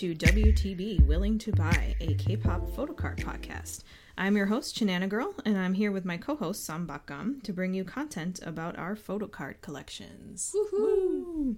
to WTB Willing to Buy, a K pop photocard podcast. I'm your host, Chanana Girl, and I'm here with my co host, Sambakam, to bring you content about our photocard collections. Woohoo!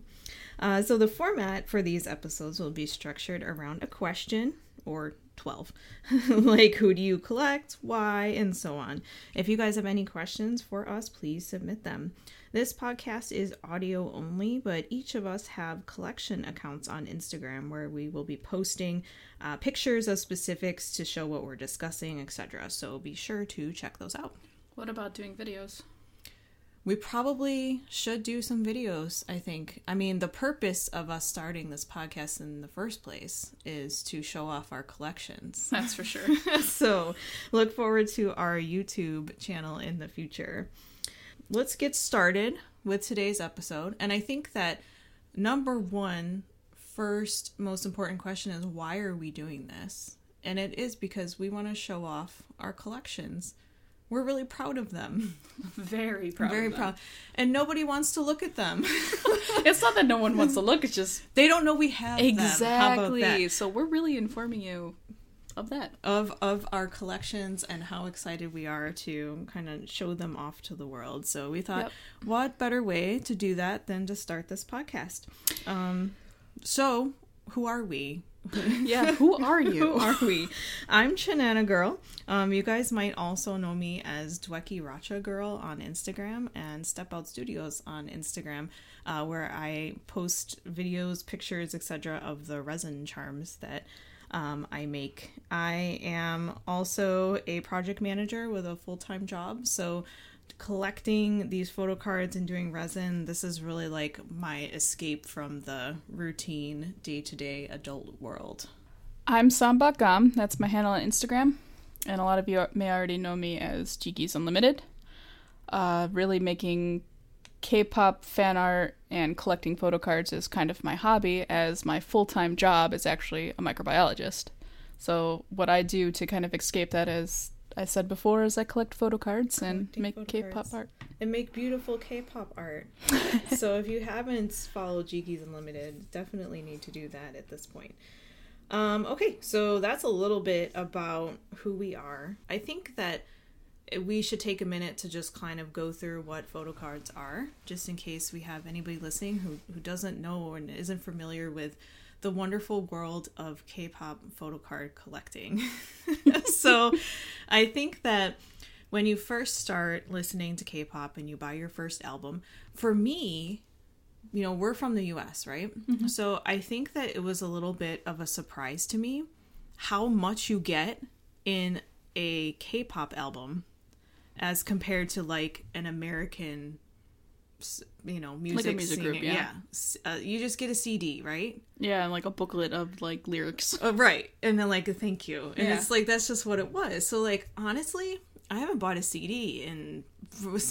Uh, so, the format for these episodes will be structured around a question or 12. like, who do you collect, why, and so on. If you guys have any questions for us, please submit them. This podcast is audio only, but each of us have collection accounts on Instagram where we will be posting uh, pictures of specifics to show what we're discussing, etc. So be sure to check those out. What about doing videos? We probably should do some videos, I think. I mean, the purpose of us starting this podcast in the first place is to show off our collections. That's for sure. so look forward to our YouTube channel in the future let's get started with today's episode. And I think that number one, first most important question is why are we doing this? And it is because we want to show off our collections. We're really proud of them. Very proud. Very proud. And nobody wants to look at them. it's not that no one wants to look, it's just they don't know we have exactly. So we're really informing you of that. Of of our collections and how excited we are to kind of show them off to the world. So we thought yep. what better way to do that than to start this podcast? Um so who are we? Yeah who are you? Who are we? I'm chanana girl. Um you guys might also know me as dwecky racha girl on instagram and step out studios on instagram uh, where i post videos pictures etc of the resin charms that um, I make. I am also a project manager with a full time job. So, collecting these photo cards and doing resin, this is really like my escape from the routine day to day adult world. I'm Samba Gam. That's my handle on Instagram. And a lot of you may already know me as Jikis Unlimited. Uh, really making K-pop fan art and collecting photo cards is kind of my hobby as my full-time job is actually a microbiologist. So what I do to kind of escape that as I said before is I collect photo cards and make K-pop art. And make beautiful K-pop art. so if you haven't followed Jikis Unlimited, definitely need to do that at this point. Um, okay, so that's a little bit about who we are. I think that we should take a minute to just kind of go through what photo cards are, just in case we have anybody listening who, who doesn't know and isn't familiar with the wonderful world of K pop photo card collecting. so I think that when you first start listening to K pop and you buy your first album, for me, you know, we're from the US, right? Mm-hmm. So I think that it was a little bit of a surprise to me how much you get in a K pop album as compared to like an American you know music, like music group yeah, yeah. Uh, you just get a cd right? Yeah and like a booklet of like lyrics. Uh, right. And then like a thank you. And yeah. it's like that's just what it was. So like honestly i haven't bought a cd in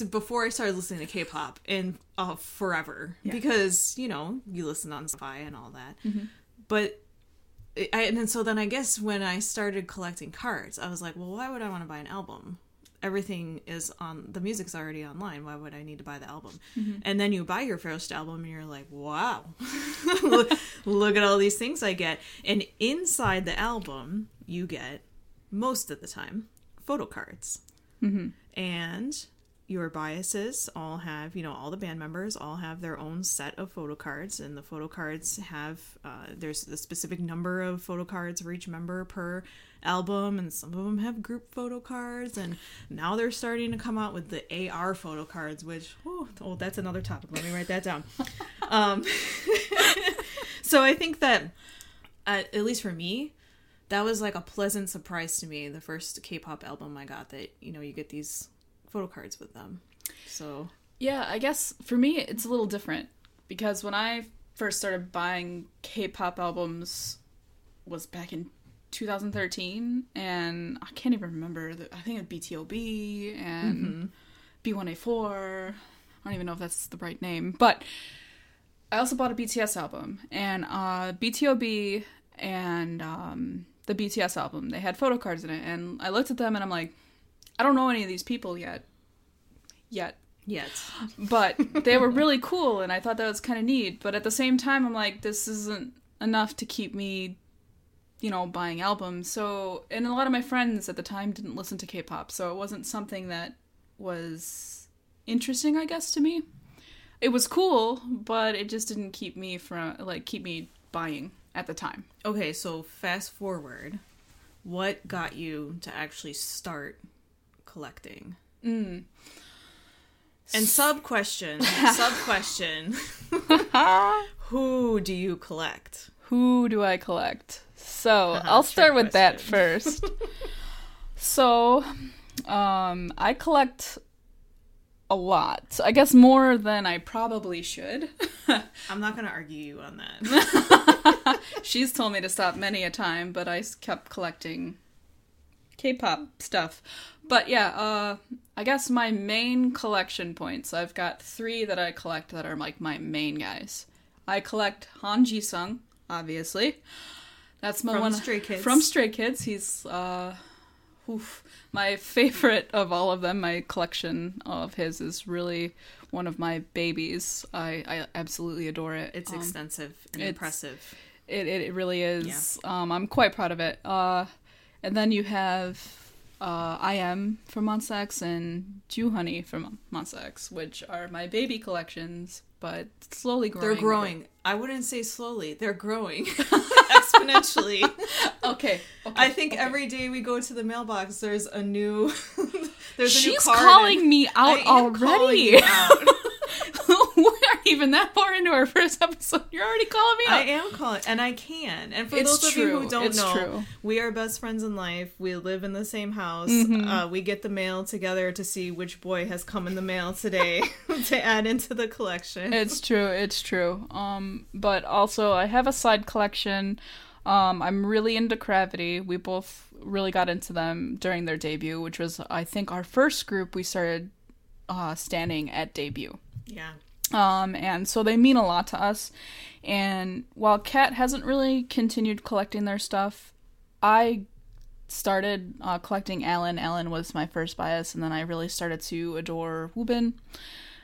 before i started listening to k-pop in uh, forever. Yeah. because you know you listen on spotify and all that. Mm-hmm. but I, and then so then i guess when i started collecting cards i was like well why would i want to buy an album everything is on the music's already online why would i need to buy the album mm-hmm. and then you buy your first album and you're like wow look, look at all these things i get and inside the album you get most of the time photo cards mm-hmm. and your biases all have you know all the band members all have their own set of photo cards and the photo cards have uh, there's a specific number of photo cards for each member per album and some of them have group photo cards and now they're starting to come out with the ar photo cards which oh, oh that's another topic. Let me write that down. Um, so i think that uh, at least for me that was like a pleasant surprise to me the first k-pop album i got that you know you get these photo cards with them. So yeah, I guess for me it's a little different because when I first started buying K-pop albums was back in 2013, and I can't even remember. The, I think it BTOB and mm-hmm. B1A4. I don't even know if that's the right name, but I also bought a BTS album, and uh, BTOB and um, the BTS album they had photo cards in it, and I looked at them and I'm like, I don't know any of these people yet. Yet. Yet. But they were really cool and I thought that was kind of neat. But at the same time, I'm like, this isn't enough to keep me you know, buying albums. So, and a lot of my friends at the time didn't listen to K-pop, so it wasn't something that was interesting, I guess, to me. It was cool, but it just didn't keep me from like keep me buying at the time. Okay, so fast forward. What got you to actually start collecting? Mm. And sub question, sub question. Who do you collect? Who do I collect? So uh-huh, I'll start with question. that first. so, um, I collect a lot. I guess more than I probably should. I'm not going to argue you on that. She's told me to stop many a time, but I kept collecting K-pop stuff. But yeah, uh, I guess my main collection points. I've got three that I collect that are like my main guys. I collect Han Ji Sung, obviously. That's my from one Stray Kids. From Stray Kids, he's uh, oof, my favorite of all of them. My collection of his is really one of my babies. I, I absolutely adore it. It's um, extensive and impressive. It, it, it really is. Yeah. Um, I'm quite proud of it. Uh, and then you have uh, I.M from Monsta X and Jooheon from Monsta X, which are my baby collections, but slowly growing. They're growing. I wouldn't say slowly. They're growing exponentially. okay, okay, I think okay. every day we go to the mailbox, there's a new. there's She's a new card. calling me out already. Out. we aren't even that far into our first episode. You're already calling me out. I am calling, and I can. And for it's those true. of you who don't it's know, true. we are best friends in life. We live in the same house. Mm-hmm. Uh, we get the mail together to see which boy has come in the mail today to add into the collection. It's true. It's true. Um, but also I have a side collection. Um, I'm really into CRAVITY. We both really got into them during their debut, which was I think our first group we started uh, standing at debut. Yeah. Um, and so they mean a lot to us. And while Kat hasn't really continued collecting their stuff, I started uh, collecting Alan. Alan was my first bias, and then I really started to adore Woobin.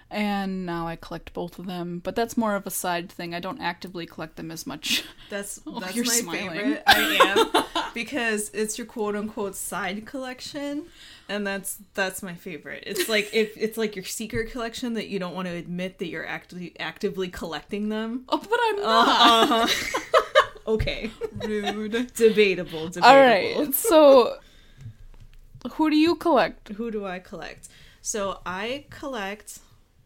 And now I collect both of them, but that's more of a side thing. I don't actively collect them as much. That's oh, that's my smiling. favorite. I am because it's your quote unquote side collection and that's that's my favorite. It's like if it's like your secret collection that you don't want to admit that you're actively actively collecting them. Oh, but I'm not. Uh-huh. okay, rude. debatable. Debatable. All right. So, who do you collect? Who do I collect? So I collect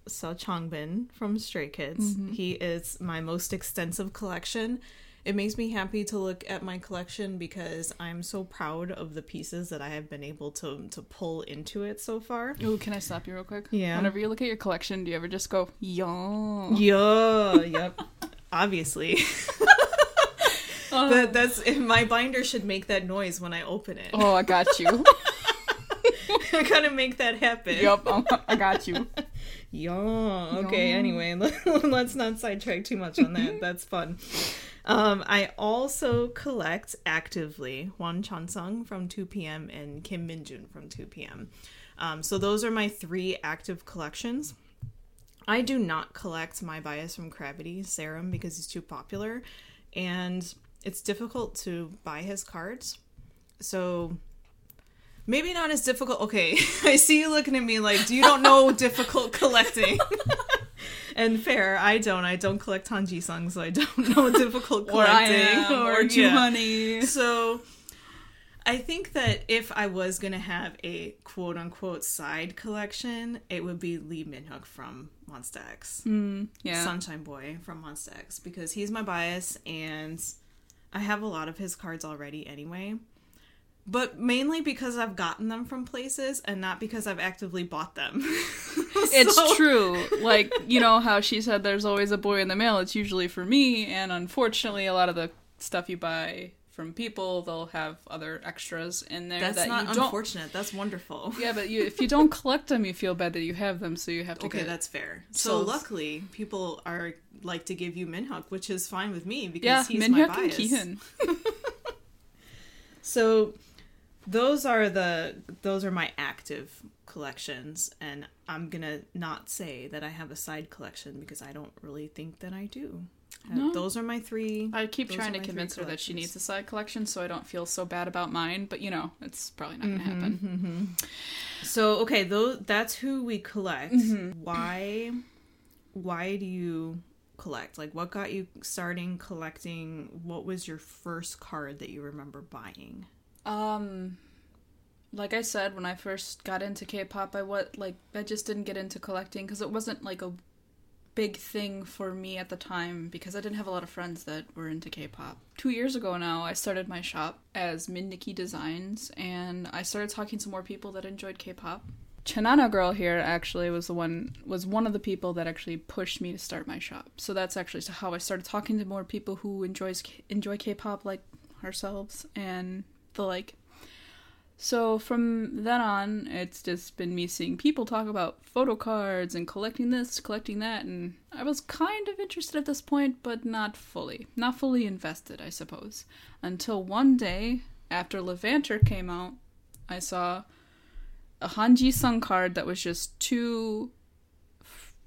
Seo Changbin from Stray Kids. Mm-hmm. He is my most extensive collection it makes me happy to look at my collection because I'm so proud of the pieces that I have been able to to pull into it so far. Oh, can I stop you real quick? Yeah. Whenever you look at your collection, do you ever just go, yeah, yeah, yep, obviously. uh, that, that's my binder should make that noise when I open it. Oh, I got you. I gotta make that happen. Yep, I got you. Yeah. Okay. Anyway, let's not sidetrack too much on that. That's fun. Um, I also collect actively Hwang Chansung from 2 p.m. and Kim Minjun from 2 p.m. Um, so those are my three active collections. I do not collect my bias from CRAVITY Serim because he's too popular, and it's difficult to buy his cards. So maybe not as difficult. Okay, I see you looking at me like, do you don't know difficult collecting? and fair, I don't. I don't collect Han Ji Sung, so I don't know difficult collecting or, or, or yeah. Honey. So I think that if I was gonna have a quote unquote side collection, it would be Lee Minhyuk from Monsta X. Mm, yeah. Sunshine Boy from Monsta X because he's my bias and I have a lot of his cards already anyway but mainly because I've gotten them from places and not because I've actively bought them. so... It's true. Like, you know how she said there's always a boy in the mail, it's usually for me, and unfortunately, a lot of the stuff you buy from people, they'll have other extras in there. That's that not unfortunate. That's wonderful. Yeah, but you, if you don't collect them, you feel bad that you have them, so you have to. Okay, get... that's fair. So, so, luckily, people are like to give you Minhyuk, which is fine with me because yeah, he's Minhyuk my bias. and so those are the those are my active collections and i'm gonna not say that i have a side collection because i don't really think that i do No. Those are my three. I keep trying to convince her that she needs a side collection so I don't feel so bad about mine, but you know, it's probably not to mm-hmm, happen. Mm-hmm. So, okay, those that's who we collect. Mm-hmm. Why why do you collect? Like what got you starting collecting? What was your first card that you remember buying? Um like I said when I first got into K-pop, I what like I just didn't get into collecting cuz it wasn't like a big thing for me at the time because I didn't have a lot of friends that were into K-pop. 2 years ago now, I started my shop as Min Nikki Designs and I started talking to more people that enjoyed K-pop. Chanana girl here actually was the one was one of the people that actually pushed me to start my shop. So that's actually how I started talking to more people who enjoys enjoy K-pop like ourselves and the like so from then on, it's just been me seeing people talk about photo cards and collecting this, collecting that, and I was kind of interested at this point, but not fully. Not fully invested, I suppose. Until one day, after Levanter came out, I saw a Hanji Sung card that was just too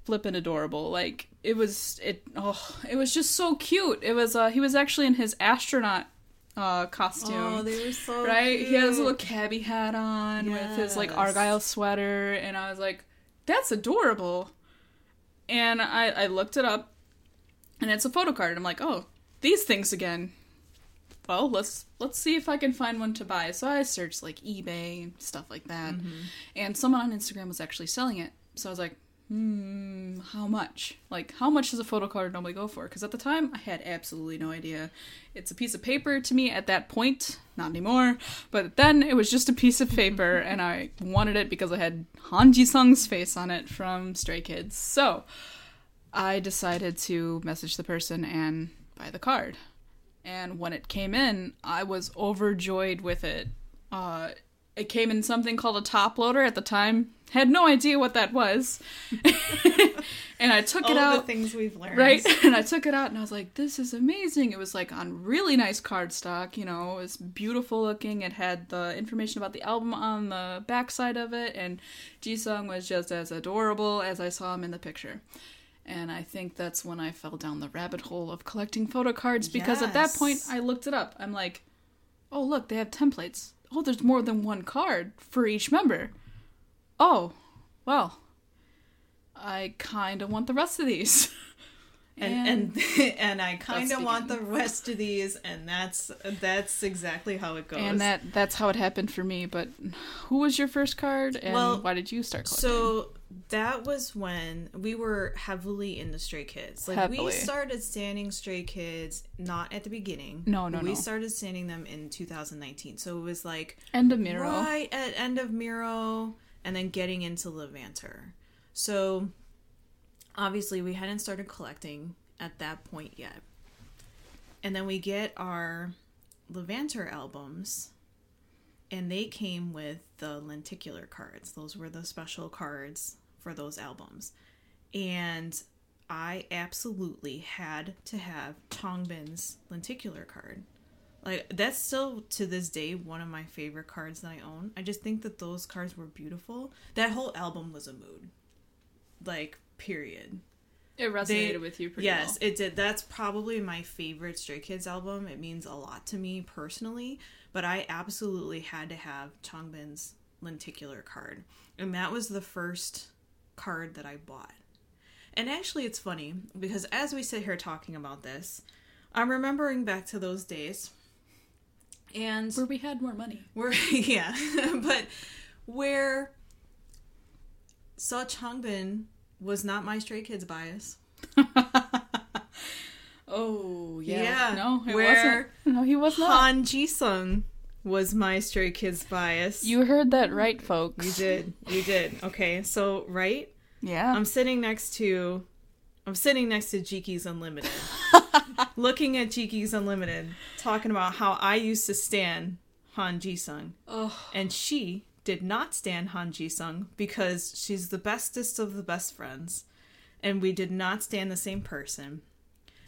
flippin' adorable. Like it was it oh it was just so cute. It was uh he was actually in his astronaut uh, costume. Oh, they were so right. Cute. He has a little cabbie hat on yes. with his like argyle sweater, and I was like, "That's adorable." And I I looked it up, and it's a photo card. I'm like, "Oh, these things again." Well, let's let's see if I can find one to buy. So I searched like eBay and stuff like that, mm-hmm. and someone on Instagram was actually selling it. So I was like, hmm, how much? Like, how much does a photo card normally go for? Because at the time, I had absolutely no idea. It's a piece of paper to me at that point, not anymore, but then it was just a piece of paper, and I wanted it because I had Han Ji Sung's face on it from Stray Kids. So, I decided to message the person and buy the card. And when it came in, I was overjoyed with it. Uh, it came in something called a top loader at the time. Had no idea what that was. and I took All it out. the things we've learned. Right? And I took it out and I was like, this is amazing. It was like on really nice cardstock, you know, it was beautiful looking. It had the information about the album on the backside of it, and Jisung was just as adorable as I saw him in the picture. And I think that's when I fell down the rabbit hole of collecting photo cards because yes. at that point I looked it up. I'm like, oh, look, they have templates oh, there's more than one card for each member. Oh, well, I kind of want the rest of these. and and and I kind of want the rest of these, and that's that's exactly how it goes. And that that's how it happened for me. But who was your first card, and well, why did you start? Collecting? So that was when we were heavily into Stray Kids. Like heavily. we started standing Stray Kids not at the beginning. No, no, we no. started standing them in 2019. So it was like end of Miroh, right at end of Miroh, and then getting into Levanter. So obviously we hadn't started collecting at that point yet. And then we get our Levanter albums and they came with the lenticular cards. Those were the special cards for those albums. And I absolutely had to have Changbin's lenticular card. Like that's still to this day one of my favorite cards that I own. I just think that those cards were beautiful. That whole album was a mood. Like period. It resonated they, with you pretty yes, well. it did. That's probably my favorite Stray Kids album. It means a lot to me personally, but I absolutely had to have Changbin's lenticular card. And that was the first card that I bought. And actually it's funny because as we sit here talking about this, I'm remembering back to those days and where we had more money. Where yeah, but where Such Changbin was not my Stray Kids bias. oh yeah. yeah. No, it Where wasn't. No, he was not. Han Ji-sung was my Stray Kids bias. You heard that right, folks. You did. You did. Okay, so right. Yeah. I'm sitting next to. I'm sitting next to Jiki's Unlimited. looking at Jiki's Unlimited, talking about how I used to stand Han Ji-sung. Oh. And she did not stand Han Ji Sung because she's the bestest of the best friends, and we did not stand the same person.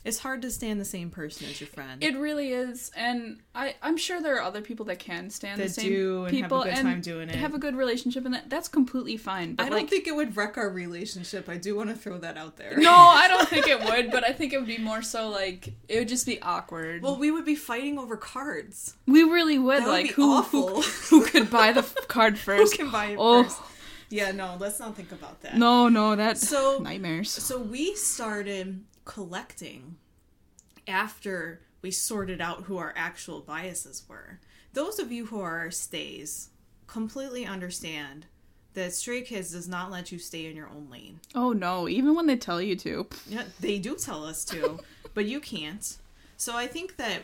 It's hard to stand the same person as your friend. It really is, and I I'm sure there are other people that can stand That the same do and have a people good and time doing it. have a good relationship, and that that's completely fine. But I don't like, think it would wreck our relationship. I do want to throw that out there. no, I don't think it would. But I think it would be more so like it would just be awkward. Well, we would be fighting over cards. we really would That would like be who, awful. who who could buy the f- card Who first. can buy it Oh. first? Yeah, no, let's not think about that. No, no, that's So- nightmares. So we started collecting after we sorted out who our actual biases were. Those of you who are stays completely understand that Stray Kids does not let you stay in your own lane. Oh no, even when they tell you to. Yeah, they do tell us to, but you can't. So I think that,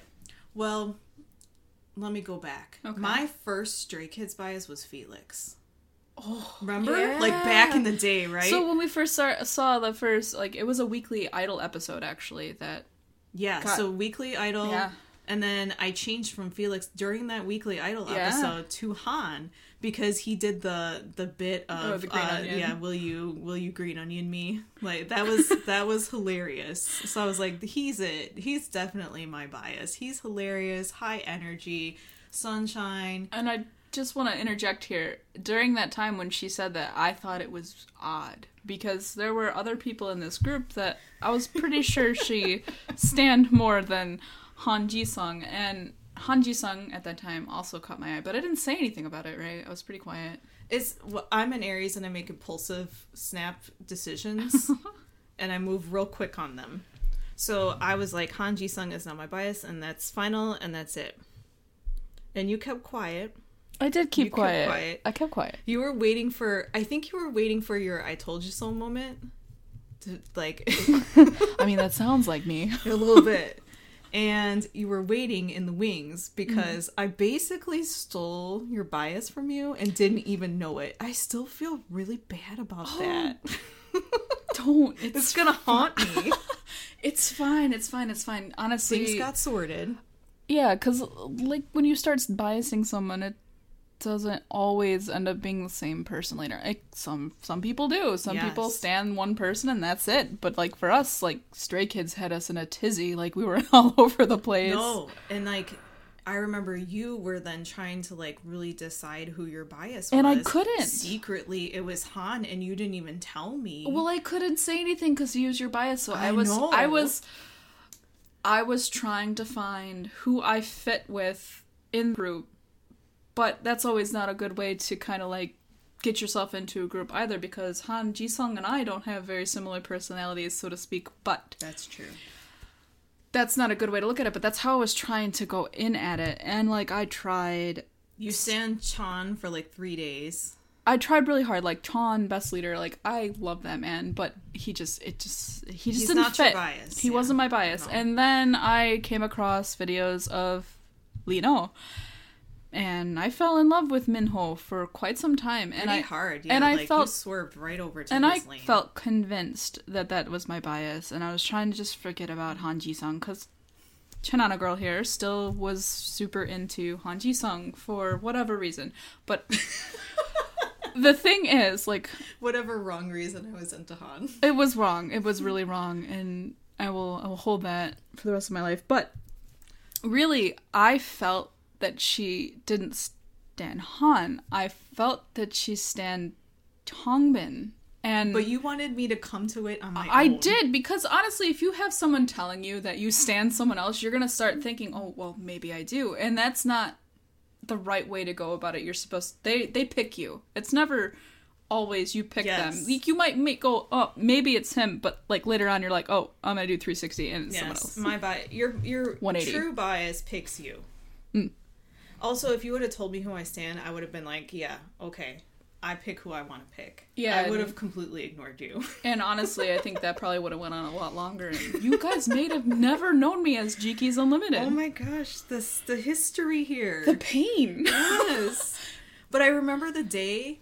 well, let me go back. Okay. My first Stray Kids bias was Felix. Oh, Remember? yeah. Like back in the day, right? So when we first saw, saw the first, like it was a weekly Idol episode actually that yeah, Got- so Weekly Idol. Yeah. And then I changed from Felix during that Weekly Idol Yeah. episode to Han because he did the the bit of Oh, the green uh, onion. yeah, will you will you green onion me? Like that was that was hilarious. So I was like, he's it. He's definitely my bias. He's hilarious, high energy, sunshine. And I just want to interject here. During that time when she said that, I thought it was odd because there were other people in this group that I was pretty sure she stand more than Han Ji Sung, and Han Ji Sung at that time also caught my eye, but I didn't say anything about it. Right? I was pretty quiet. It's well, I'm an Aries and I make impulsive snap decisions and I move real quick on them. So I was like, Han Ji Sung is not my bias, and that's final, and that's it. And you kept quiet. I did keep quiet. quiet. I kept quiet. You were waiting for. I think you were waiting for your "I told you so" moment. To like I mean, that sounds like me. a little bit, and you were waiting in the wings because mm. I basically stole your bias from you and didn't even know it. I still feel really bad about that. Don't. It's, it's gonna haunt me. It's fine. It's fine. It's fine. Honestly, Things got sorted. Yeah, because like when you start biasing someone, it doesn't always end up being the same person later. Like some some people do. Some people stand one person and that's it. But like for us, like Stray Kids had us in a tizzy. Like we were all over the place. No, and like I remember you were then trying to like really decide who your bias was. And I couldn't. Secretly, it was Han, and you didn't even tell me. Well, I couldn't say anything because you was your bias. So I, I was know. I was I was trying to find who I fit with in group, but that's always not a good way to kind of like get yourself into a group either because Han Ji-sung and I don't have very similar personalities, so to speak. But That's true. that's not a good way to look at it. But that's how I was trying to go in at it, and like I tried. You stand Chan for like three days. I tried really hard, like Chan, best leader. Like I love that man, but he just, it just, he just He's didn't not your fit. bias, He yeah. wasn't my bias. No. And then I came across videos of Lee Know, and I fell in love with Minho for quite some time. And Pretty I hard. Yeah, and I like, felt- swerved right over to and I lane. felt convinced that that was my bias, and I was trying to just forget about Han Ji Sung because Chanana girl here still was super into Han Ji Sung for whatever reason. But the thing is, like, whatever wrong reason I was into Han. it was wrong. It was really wrong, and I will I will hold that for the rest of my life. But really, I felt that she didn't stand Han. I felt that she stand Changbin. And But you wanted me to come to it on my I own. did because honestly, if you have someone telling you that you stand someone else, you're gonna start thinking, "Oh, well, maybe I do," and that's not the right way to go about it. You're supposed they they pick you. It's never always you pick Yes. them. Like, you might make go, "Oh, maybe it's him," but like later on, you're like, "Oh, I'm gonna do 360," and it's someone else. my bias. Your your 180. true bias picks you. Mm. Also, if you would have told me who I stand, I would have been like, yeah, okay, I pick who I want to pick. Yeah, I would have completely ignored you. And honestly, I think that probably would have went on a lot longer. And you guys may have never known me as Jiki's Unlimited. oh my gosh, this the history here. the pain. yes. But I remember the day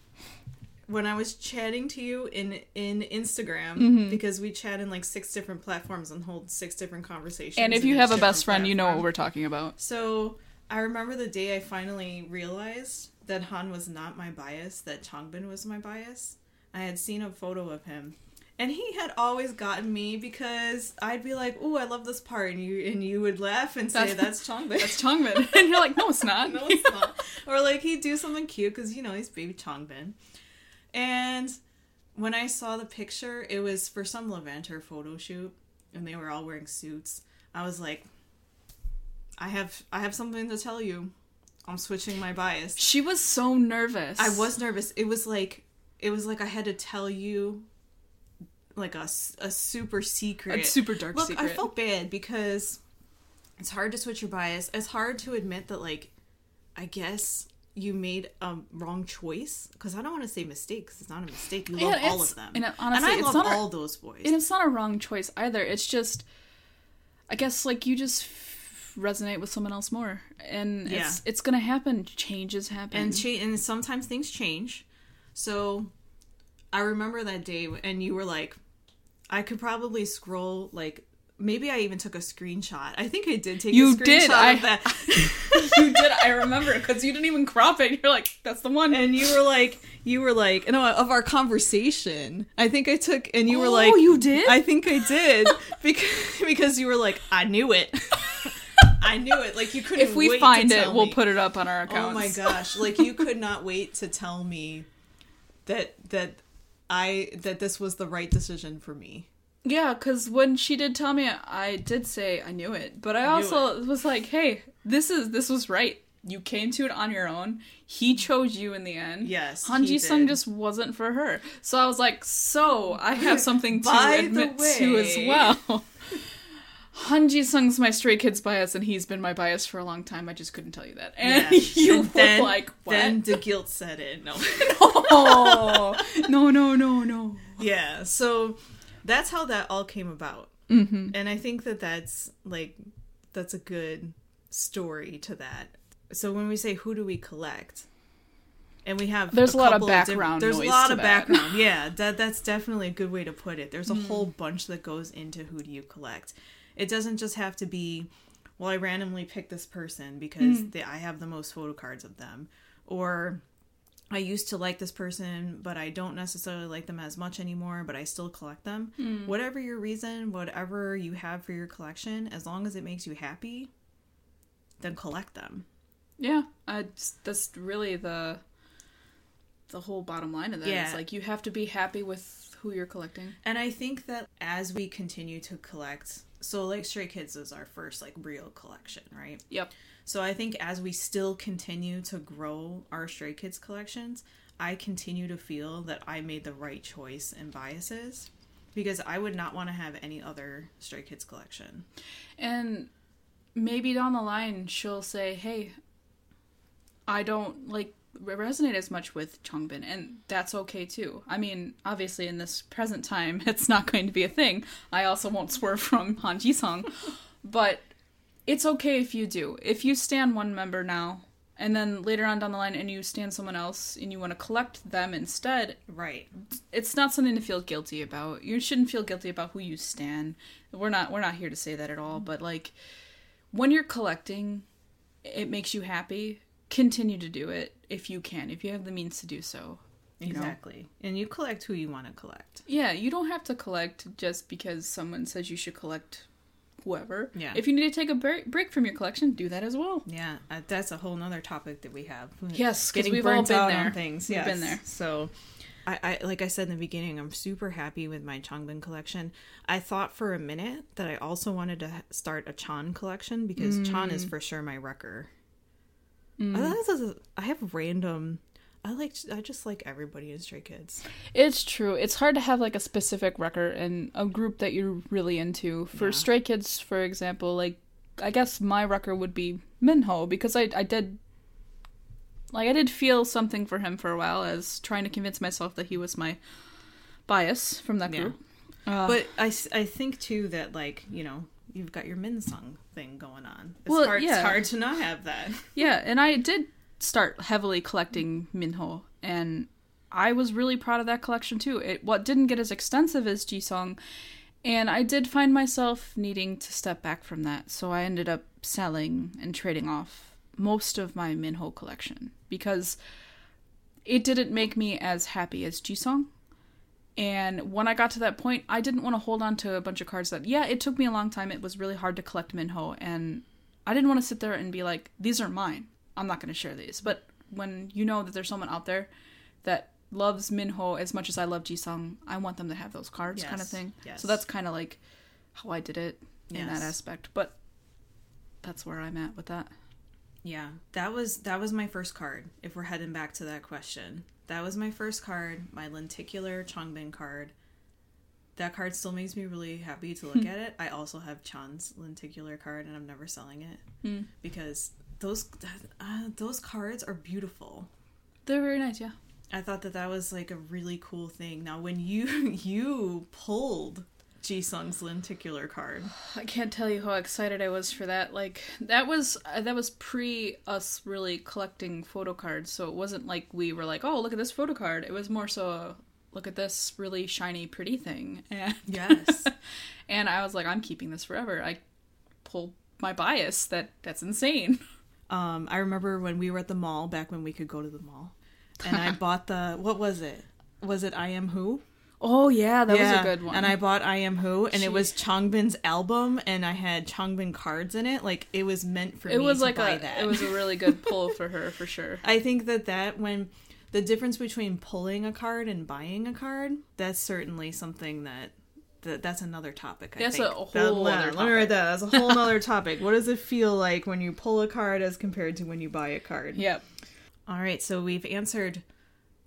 when I was chatting to you in in Instagram Mm-hmm. because we chat in like six different platforms and hold six different conversations. And if you have a best friend, you know what we're talking about. So I remember the day I finally realized that Han was not my bias, that Changbin was my bias. I had seen a photo of him, And he had always gotten me because I'd be like, "Oh, I love this part," and you and you would laugh and say, "That's, that's Changbin." That's Changbin, and you're like, "No, it's not. no, it's not." or like he'd do something cute because you know he's baby Changbin. And when I saw the picture, it was for some Levanter photo shoot, and they were all wearing suits. I was like, "I have, I have something to tell you. I'm switching my bias." She was so nervous. I was nervous. It was like, it was like I had to tell you like a, a super secret, a super dark Look, secret. I felt bad because it's hard to switch your bias. It's hard to admit that, like, I guess you made a wrong choice because I don't want to say mistake because it's not a mistake. You love all of them, and it- honestly, I it's love not a- all those boys. and it's not a wrong choice either. It's just, I guess, like you just resonate with someone else more, and Yeah. it's it's gonna happen. Changes happen. and cha- and sometimes things change. So I remember that day, and you were like, I could probably scroll like. Maybe I even took a screenshot. I think I did take You a screenshot did, of I- that. you did. I remember because you didn't even crop it. You're like, that's the one. and you were like you were like no of our conversation i think i took and you were oh, like, Oh, you did? i think i did because because you were like i knew it i knew it like you couldn't if we wait to find it, we'll me. put it up on our account. oh my gosh like you could not wait to tell me that that i that this was the right decision for me Yeah, because when she did tell me, I did say I knew it, but I knew also was like, "Hey, this is this was right. You came to it on your own. He chose you in the end. Yes, Han Ji Sung just wasn't for her. So I was like, so I have something to admit to as well. Han Ji Sung's my Stray Kids bias, and he's been my bias for a long time. I just couldn't tell you that. And Yes. you And were then, like, what? then the guilt set in no oh, no, no, no, no. yeah so that's how that all came about Mm-hmm. and i think that that's like that's a good story to that so when we say who do we collect and we have There's a lot of background there's noise a lot of that. background yeah that that's definitely a good way to put it there's a whole Mm. bunch that goes into who do you collect it doesn't just have to be well i randomly picked this person because Mm. they, i have the most photo cards of them or I used to like this person, but I don't necessarily like them as much anymore, but I still collect them. Hmm. Whatever your reason, whatever you have for your collection, as long as it makes you happy, then collect them. Yeah, I, that's really the the whole bottom line of that. Yeah. It's like you have to be happy with who you're collecting. And I think that as we continue to collect, so like Stray Kids is our first like real collection, right? Yep. So I think as we still continue to grow our Stray Kids collections, I continue to feel that I made the right choice in biases because I would not want to have any other Stray Kids collection. And maybe down the line she'll say, "Hey, I don't like resonate as much with Changbin," and that's okay too. I mean, obviously in this present time, it's not going to be a thing. I also won't swerve from Han Ji Sung, but it's okay if you do. If you stand one member now, and then later on down the line, and you stand someone else, and you want to collect them instead, Right. it's not something to feel guilty about. You shouldn't feel guilty about who you stand. We're not we're not here to say that at all, but like when you're collecting, it makes you happy. Continue to do it if you can, if you have the means to do so. you know? Exactly. And you collect who you want to collect. Yeah, you don't have to collect just because someone says you should collect whoever. Yeah. If you need to take a break break from your collection, do that as well. Yeah, uh, that's a whole nother topic that we have. Yes, 'cause getting we've all been there. things. We've yes. been there. So, I, I like I said in the beginning, I'm super happy with my Changbin collection. I thought for a minute that I also wanted to start a Chan collection because Chan Mm. is for sure my wrecker. I, thought this was a- I have random. I like. I just like everybody in Stray Kids. It's true. It's hard to have like a specific wrecker and a group that you're really into. For Yeah. Stray Kids, for example, like I guess my wrecker would be Minho because I I did like I did feel something for him for a while as trying to convince myself that he was my bias from that Yeah. group. Uh, But I think too that like you know you've got your Min Sung thing going on. It's Well, hard. yeah. It's hard to not have that. Yeah, and I did start heavily collecting Minho, and I was really proud of that collection too. It what didn't get as extensive as Jisung, and I did find myself needing to step back from that. So I ended up selling and trading off most of my Minho collection because it didn't make me as happy as Jisung. And when I got to that point, I didn't want to hold on to a bunch of cards that, yeah, it took me a long time. It was really hard to collect Minho. And I didn't want to sit there and be like, these are mine. I'm not going to share these. But when you know that there's someone out there that loves Minho as much as I love Jisung, I want them to have those cards Yes, kind of thing. yes. So that's kind of like how I did it in Yes. that aspect. But that's where I'm at with that. Yeah, that was that was my first card. If we're heading back to that question, that was my first card, my lenticular Changbin card. That card still makes me really happy to look at it. I also have Chan's lenticular card, and I'm never selling it Hmm. because those uh, those cards are beautiful. They're very nice, yeah. I thought that that was like a really cool thing. Now, when you you pulled Jisung's lenticular card, I can't tell you how excited I was for that. Like that was uh, that was pre us really collecting photo cards, so it wasn't like we were like, "Oh, look at this photo card." It was more so, "Look at this really shiny, pretty thing." And yes, and I was like, "I'm keeping this forever." I pulled my bias. That that's insane. Um, I remember when we were at the mall back when we could go to the mall, and I bought the what was it? Was it I Am Who? Oh yeah, that was a good one. And I bought I Am Who, and She- it was Changbin's album, and I had Changbin cards in it. Like it was meant for it me was to like buy a that. it was a really good pull for her for sure. I think that that when the difference between pulling a card and buying a card, that's certainly something that. that that's another topic. I That's think. a whole That- other let me write that. That's a whole other topic. What does it feel like when you pull a card as compared to when you buy a card? Yep. All right, so we've answered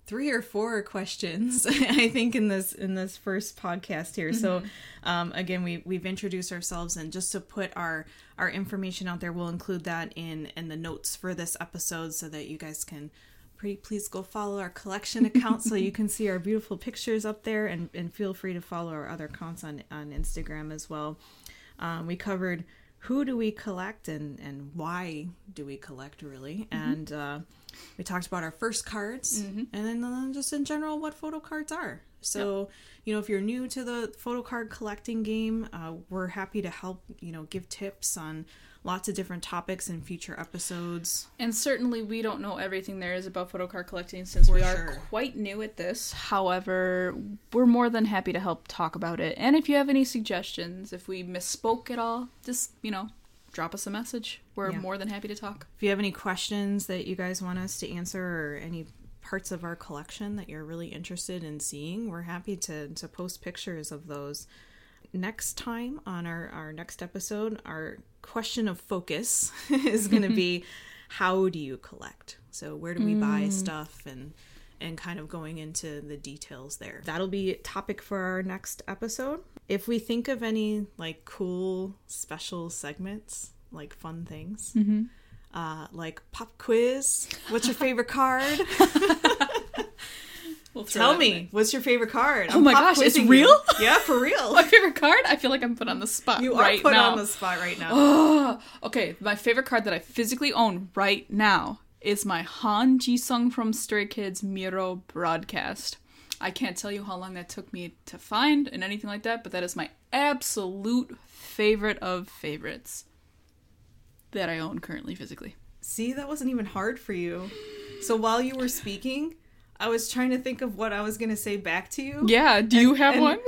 three or four questions I think in this in this first podcast here. So um, again, we we've introduced ourselves and just to put our our information out there, we'll include that in in the notes for this episode so that you guys can pretty please go follow our collection account so you can see our beautiful pictures up there and, and feel free to follow our other accounts on, on Instagram as well. Um, we covered who do we collect and, and why do we collect really? And uh, we talked about our first cards and then uh, just in general what photo cards are. So you know if you're new to the photo card collecting game uh, we're happy to help you know give tips on lots of different topics in future episodes And certainly, we don't know everything there is about photo card collecting since we For are sure. quite new at this. However, we're more than happy to help talk about it. And if you have any suggestions, if we misspoke at all, just, you know, drop us a message. We're Yeah. more than happy to talk. if you have any questions that you guys want us to answer or any parts of our collection that you're really interested in seeing we're happy to, to post pictures of those next time on our, our next episode our question of focus is going to be how do you collect so where do we buy stuff and and kind of going into the details there that'll be topic for our next episode if we think of any like cool special segments like fun things uh, like pop quiz. What's your favorite card? We'll Tell me, in what's your favorite card? Oh my gosh, it's quizzing real? you. Yeah, for real. My favorite card? I feel like I'm put on the spot you right are put now. on the spot right now. Oh, okay, my favorite card that I physically own right now is my Han Ji-sung from Stray Kids Miroh broadcast. I can't tell you how long that took me to find and anything like that, but that is my absolute favorite of favorites that I own currently physically. See, that wasn't even hard for you. So while you were speaking, I was trying to think of what I was going to say back to you. Yeah, do you have and- one?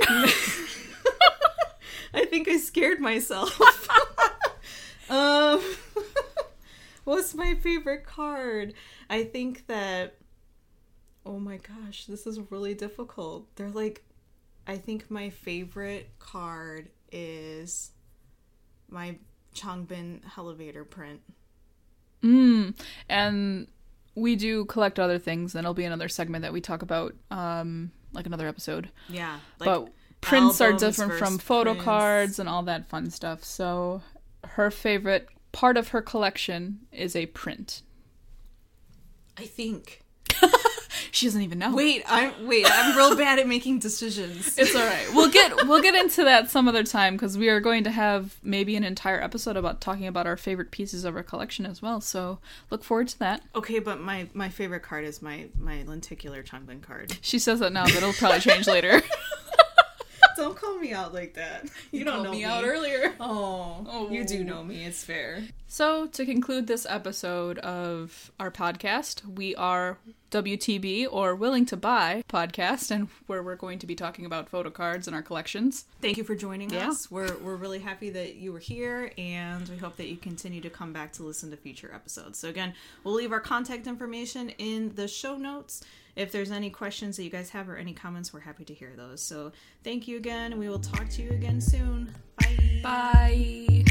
I think I scared myself. um, what's my favorite card? I think that. Oh my gosh, this is really difficult. They're like, I think my favorite card is my Changbin elevator print. Mm. And we do collect other things, and it'll be another segment that we talk about, um, like another episode. Yeah, but prints are different from photo prints. cards and all that fun stuff. So her favorite part of her collection is a print. I think. She doesn't even know. Wait, I'm wait. I'm real bad at making decisions. It's all right. We'll get we'll get into that some other time because we are going to have maybe an entire episode about talking about our favorite pieces of our collection as well. So look forward to that. Okay, but my my favorite card is my my lenticular Changbin card. She says that now, but it'll probably change later. Don't call me out like that. You, don't know me me. out earlier. Oh, Oh. you do know me. It's fair. So, to conclude this episode of our podcast, we are WTB or Willing to Buy podcast, and where we're going to be talking about photo cards and our collections. Thank you for joining yeah. us. We're, we're really happy that you were here, and we hope that you continue to come back to listen to future episodes. So, again, we'll leave our contact information in the show notes. If there's any questions that you guys have or any comments, we're happy to hear those. So, thank you again. We will talk to you again soon. Bye. Bye.